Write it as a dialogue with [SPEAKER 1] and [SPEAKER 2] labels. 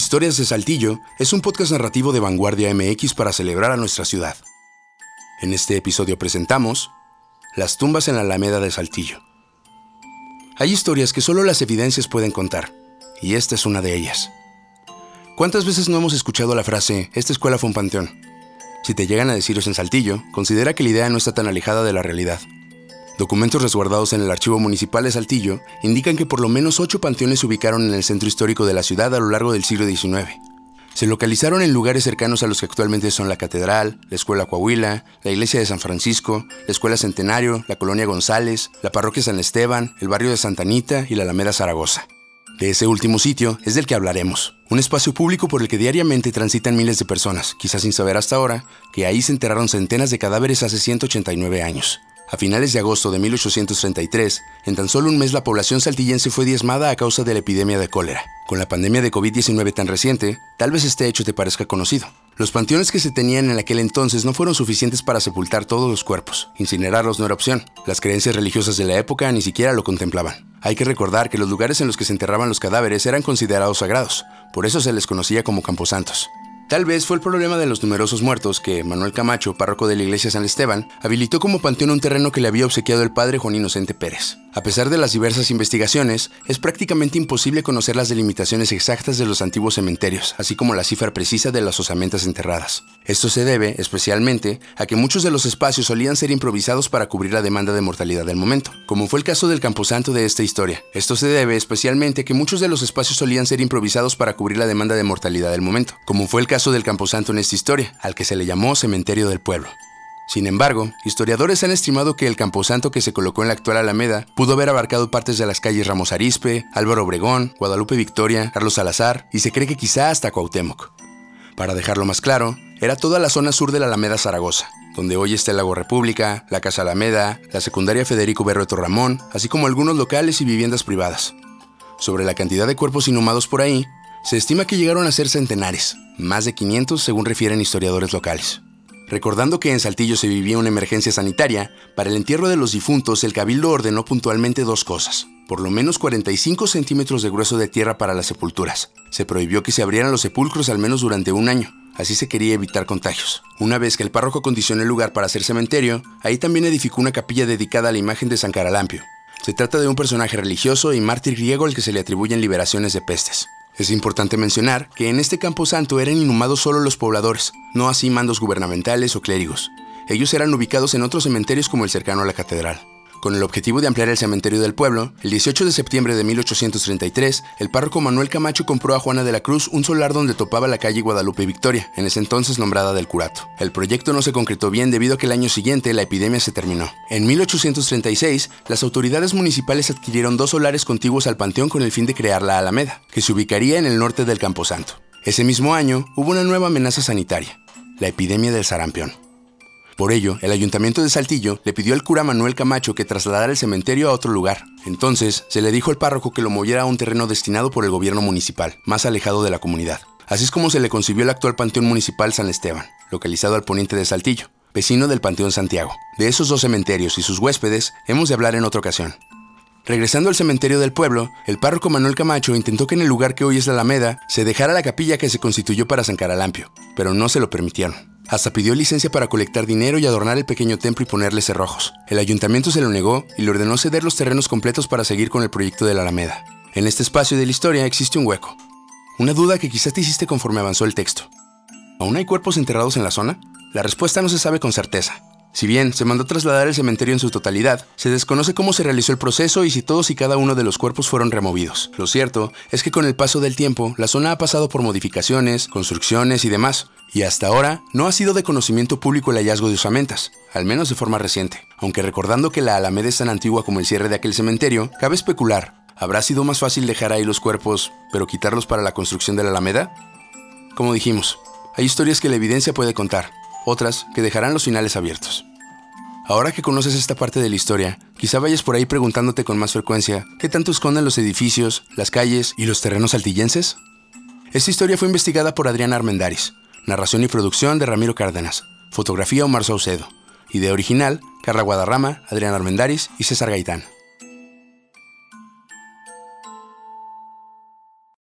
[SPEAKER 1] Historias de Saltillo es un podcast narrativo de Vanguardia MX para celebrar a nuestra ciudad. En este episodio presentamos Las tumbas en la Alameda de Saltillo. Hay historias que solo las evidencias pueden contar, y esta es una de ellas. ¿Cuántas veces no hemos escuchado la frase, esta escuela fue un panteón? Si te llegan a deciros en Saltillo, considera que la idea no está tan alejada de la realidad. Documentos resguardados en el Archivo Municipal de Saltillo indican que por lo menos ocho panteones se ubicaron en el centro histórico de la ciudad a lo largo del siglo XIX. Se localizaron en lugares cercanos a los que actualmente son la Catedral, la Escuela Coahuila, la Iglesia de San Francisco, la Escuela Centenario, la Colonia González, la Parroquia San Esteban, el barrio de Santa Anita y la Alameda Zaragoza. De ese último sitio es del que hablaremos, un espacio público por el que diariamente transitan miles de personas, quizás sin saber hasta ahora que ahí se enterraron centenas de cadáveres hace 189 años. A finales de agosto de 1833, en tan solo un mes la población saltillense fue diezmada a causa de la epidemia de cólera. Con la pandemia de COVID-19 tan reciente, tal vez este hecho te parezca conocido. Los panteones que se tenían en aquel entonces no fueron suficientes para sepultar todos los cuerpos. Incinerarlos no era opción. Las creencias religiosas de la época ni siquiera lo contemplaban. Hay que recordar que los lugares en los que se enterraban los cadáveres eran considerados sagrados, por eso se les conocía como camposantos. Tal vez fue el problema de los numerosos muertos que Manuel Camacho, párroco de la iglesia San Esteban, habilitó como panteón un terreno que le había obsequiado el padre Juan Inocente Pérez. A pesar de las diversas investigaciones, es prácticamente imposible conocer las delimitaciones exactas de los antiguos cementerios, así como la cifra precisa de las osamentas enterradas. Esto se debe, especialmente, a que muchos de los espacios solían ser improvisados para cubrir la demanda de mortalidad del momento, como fue el caso del camposanto de esta historia. Esto se debe especialmente a que muchos de los espacios solían ser improvisados para cubrir la demanda de mortalidad del momento, como fue el caso del camposanto en esta historia, al que se le llamó cementerio del pueblo. Sin embargo, historiadores han estimado que el camposanto que se colocó en la actual Alameda pudo haber abarcado partes de las calles Ramos Arispe, Álvaro Obregón, Guadalupe Victoria, Carlos Salazar y se cree que quizá hasta Cuauhtémoc. Para dejarlo más claro, era toda la zona sur de la Alameda Zaragoza, donde hoy está el Lago República, la Casa Alameda, la secundaria Federico Berroeto Ramón, así como algunos locales y viviendas privadas. Sobre la cantidad de cuerpos inhumados por ahí, se estima que llegaron a ser centenares, más de 500 según refieren historiadores locales. Recordando que en Saltillo se vivía una emergencia sanitaria, para el entierro de los difuntos el cabildo ordenó puntualmente dos cosas. Por lo menos 45 centímetros de grueso de tierra para las sepulturas. Se prohibió que se abrieran los sepulcros al menos durante un año. Así se quería evitar contagios. Una vez que el párroco acondicionó el lugar para hacer cementerio, ahí también edificó una capilla dedicada a la imagen de San Caralampio. Se trata de un personaje religioso y mártir griego al que se le atribuyen liberaciones de pestes. Es importante mencionar que en este campo santo eran inhumados solo los pobladores, no así mandos gubernamentales o clérigos. Ellos eran ubicados en otros cementerios como el cercano a la catedral. Con el objetivo de ampliar el cementerio del pueblo, el 18 de septiembre de 1833, el párroco Manuel Camacho compró a Juana de la Cruz un solar donde topaba la calle Guadalupe Victoria, en ese entonces nombrada del Curato. El proyecto no se concretó bien debido a que el año siguiente la epidemia se terminó. En 1836, las autoridades municipales adquirieron dos solares contiguos al panteón con el fin de crear la Alameda, que se ubicaría en el norte del Camposanto. Ese mismo año hubo una nueva amenaza sanitaria, la epidemia del sarampión. Por ello, el ayuntamiento de Saltillo le pidió al cura Manuel Camacho que trasladara el cementerio a otro lugar. Entonces, se le dijo al párroco que lo moviera a un terreno destinado por el gobierno municipal, más alejado de la comunidad. Así es como se le concibió el actual Panteón Municipal San Esteban, localizado al poniente de Saltillo, vecino del Panteón Santiago. De esos dos cementerios y sus huéspedes hemos de hablar en otra ocasión. Regresando al cementerio del pueblo, el párroco Manuel Camacho intentó que en el lugar que hoy es la Alameda se dejara la capilla que se constituyó para San Caralampio, pero no se lo permitieron. Hasta pidió licencia para colectar dinero y adornar el pequeño templo y ponerle cerrojos. El ayuntamiento se lo negó y le ordenó ceder los terrenos completos para seguir con el proyecto de la Alameda. En este espacio de la historia existe un hueco. Una duda que quizás te hiciste conforme avanzó el texto. ¿Aún hay cuerpos enterrados en la zona? La respuesta no se sabe con certeza. Si bien se mandó trasladar el cementerio en su totalidad, se desconoce cómo se realizó el proceso y si todos y cada uno de los cuerpos fueron removidos. Lo cierto es que con el paso del tiempo, la zona ha pasado por modificaciones, construcciones y demás, y hasta ahora no ha sido de conocimiento público el hallazgo de osamentas, al menos de forma reciente. Aunque recordando que la Alameda es tan antigua como el cierre de aquel cementerio, cabe especular, ¿habrá sido más fácil dejar ahí los cuerpos, pero quitarlos para la construcción de la Alameda? Como dijimos, hay historias que la evidencia puede contar, otras que dejarán los finales abiertos. Ahora que conoces esta parte de la historia, quizá vayas por ahí preguntándote con más frecuencia qué tanto esconden los edificios, las calles y los terrenos altillenses. Esta historia fue investigada por Adrián Armendaris, narración y producción de Ramiro Cárdenas, fotografía Omar Saucedo, idea original, Carla Guadarrama, Adrián Armendaris y César Gaitán.